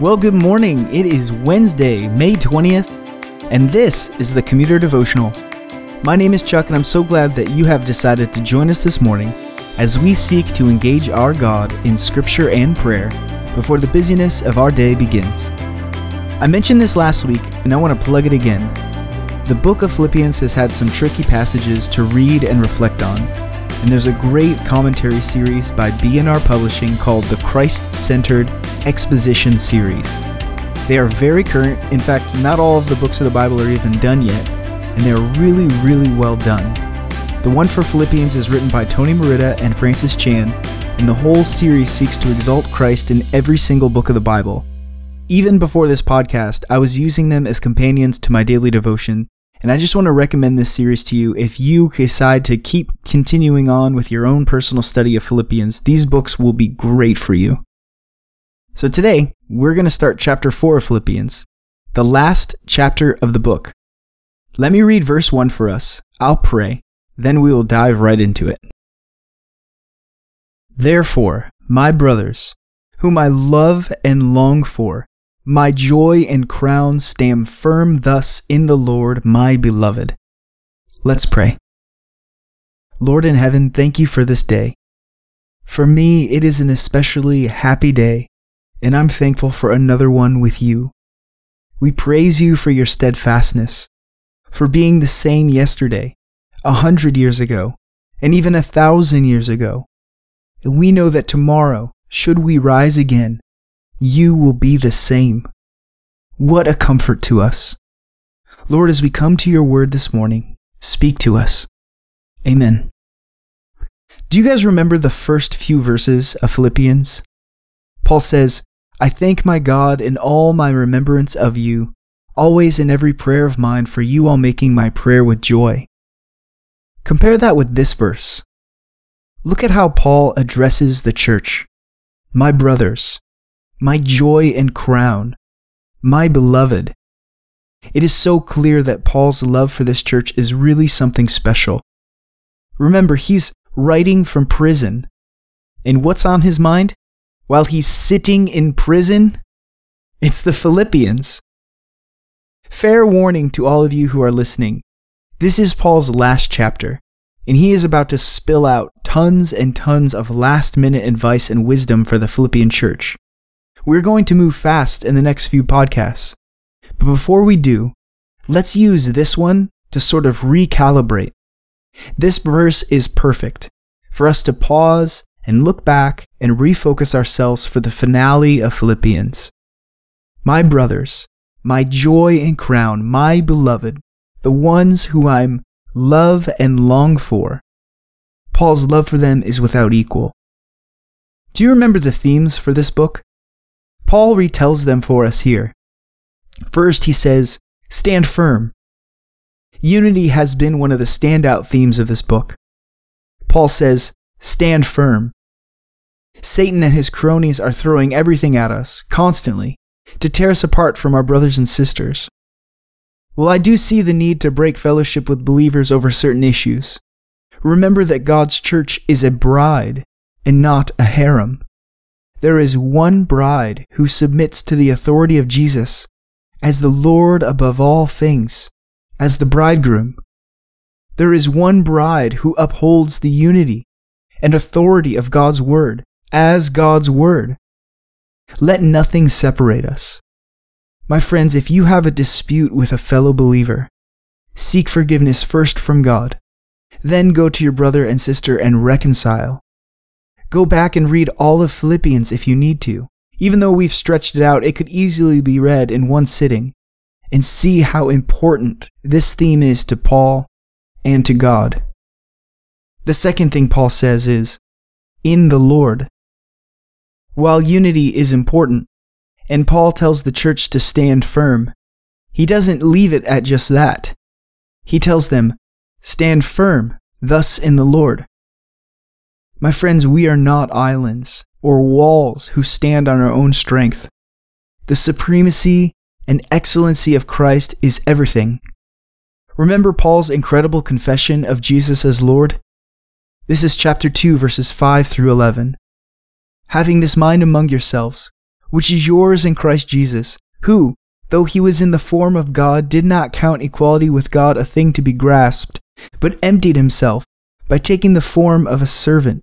Well, good morning. It is Wednesday, May 20th, and this is the Commuter Devotional. My name is Chuck, and I'm so glad that you have decided to join us this morning as we seek to engage our God in Scripture and prayer before the busyness of our day begins. I mentioned this last week, and I want to plug it again. The book of Philippians has had some tricky passages to read and reflect on, and there's a great commentary series by B&H Publishing called the Christ-Centered Exposition Series. They are very current. In fact, not all of the books of the Bible are even done yet, and they're really, really well done. The one for Philippians is written by Tony Merida and Francis Chan, and the whole series seeks to exalt Christ in every single book of the Bible. Even before this podcast, I was using them as companions to my daily devotion, and I just want to recommend this series to you if you decide to keep continuing on with your own personal study of Philippians. These books will be great for you. So today, we're going to start chapter 4 of Philippians, the last chapter of the book. Let me read verse 1 for us. I'll pray, then we will dive right into it. Therefore, my brothers, whom I love and long for, my joy and crown stand firm thus in the Lord, my beloved. Let's pray. Lord in heaven, thank you for this day. For me, it is an especially happy day, and I'm thankful for another one with you. We praise you for your steadfastness, for being the same yesterday, a hundred years ago, and even a thousand years ago. And we know that tomorrow, should we rise again, you will be the same. What a comfort to us. Lord, as we come to your word this morning, speak to us. Amen. Do you guys remember the first few verses of Philippians? Paul says, I thank my God in all my remembrance of you, always in every prayer of mine for you all making my prayer with joy. Compare that with this verse. Look at how Paul addresses the church. My brothers, my joy and crown, my beloved. It is so clear that Paul's love for this church is really something special. Remember, he's writing from prison. And what's on his mind? While he's sitting in prison? It's the Philippians. Fair warning to all of you who are listening. This is Paul's last chapter, and he is about to spill out tons and tons of last minute advice and wisdom for the Philippian church. We're going to move fast in the next few podcasts. But before we do, let's use this one to sort of recalibrate. This verse is perfect for us to pause and look back and refocus ourselves for the finale of Philippians. My brothers, my joy and crown, my beloved, the ones who I'm love and long for. Paul's love for them is without equal. Do you remember the themes for this book? Paul retells them for us here. First, he says, Stand firm. Unity has been one of the standout themes of this book. Paul says, Stand firm. Satan and his cronies are throwing everything at us, constantly, to tear us apart from our brothers and sisters. Well, I do see the need to break fellowship with believers over certain issues. Remember that God's church is a bride and not a harem. There is one bride who submits to the authority of Jesus as the Lord above all things, as the bridegroom. There is one bride who upholds the unity and authority of God's Word as God's Word. Let nothing separate us. My friends, if you have a dispute with a fellow believer, seek forgiveness first from God, then go to your brother and sister and reconcile. Go back and read all of Philippians if you need to. Even though we've stretched it out, it could easily be read in one sitting. And see how important this theme is to Paul and to God. The second thing Paul says is, in the Lord. While unity is important, and Paul tells the church to stand firm, he doesn't leave it at just that. He tells them, stand firm, thus in the Lord. My friends, we are not islands or walls who stand on our own strength. The supremacy and excellency of Christ is everything. Remember Paul's incredible confession of Jesus as Lord? This is chapter 2, verses 5 through 11. Having this mind among yourselves, which is yours in Christ Jesus, who, though he was in the form of God, did not count equality with God a thing to be grasped, but emptied himself by taking the form of a servant,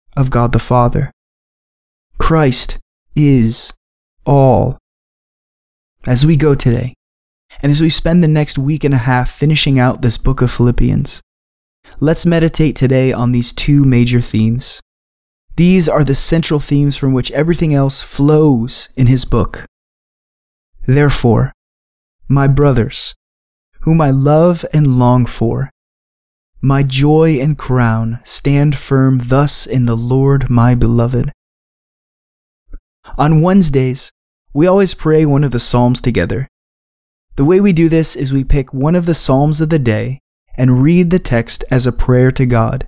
of God the Father. Christ is all. As we go today, and as we spend the next week and a half finishing out this book of Philippians, let's meditate today on these two major themes. These are the central themes from which everything else flows in his book. Therefore, my brothers, whom I love and long for, my joy and crown, stand firm thus in the Lord my beloved. On Wednesdays, we always pray one of the Psalms together. The way we do this is we pick one of the Psalms of the day and read the text as a prayer to God.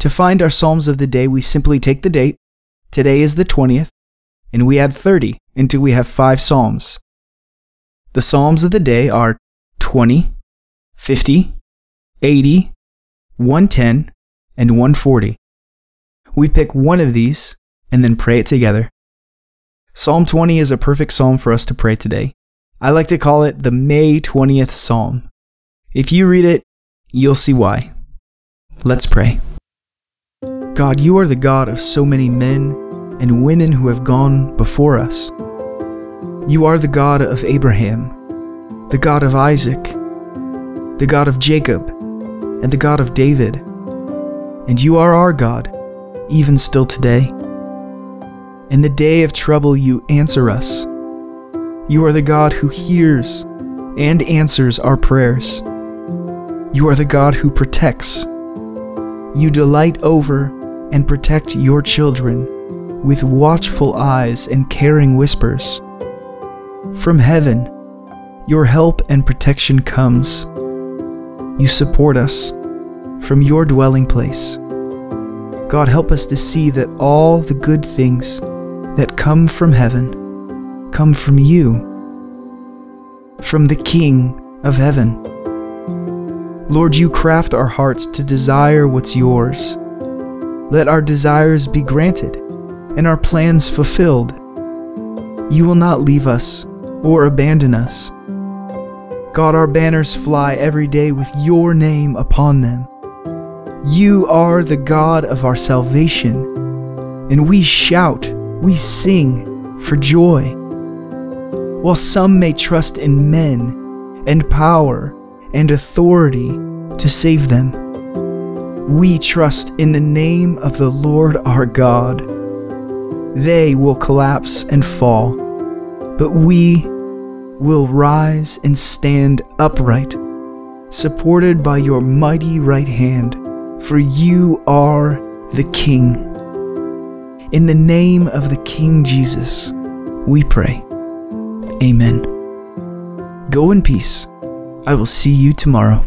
To find our Psalms of the day, we simply take the date. Today is the 20th, and we add 30 until we have five Psalms. The Psalms of the day are 20, 50, 80, 110, and 140. We pick one of these and then pray it together. Psalm 20 is a perfect psalm for us to pray today. I like to call it the May 20th Psalm. If you read it, you'll see why. Let's pray. God, you are the God of so many men and women who have gone before us. You are the God of Abraham, the God of Isaac, the God of Jacob, and the God of David. And you are our God, even still today. In the day of trouble, you answer us. You are the God who hears and answers our prayers. You are the God who protects. You delight over and protect your children with watchful eyes and caring whispers. From heaven, your help and protection comes. You support us from your dwelling place. God, help us to see that all the good things that come from heaven come from you, from the King of heaven. Lord, you craft our hearts to desire what's yours. Let our desires be granted and our plans fulfilled. You will not leave us or abandon us. God, our banners fly every day with your name upon them. You are the God of our salvation, and we shout we sing for joy. While some may trust in men and power and authority to save them, we trust in the name of the Lord our God. They will collapse and fall, but we will rise and stand upright, supported by your mighty right hand, for you are the King. In the name of the King Jesus, we pray. Amen. Go in peace. I will see you tomorrow.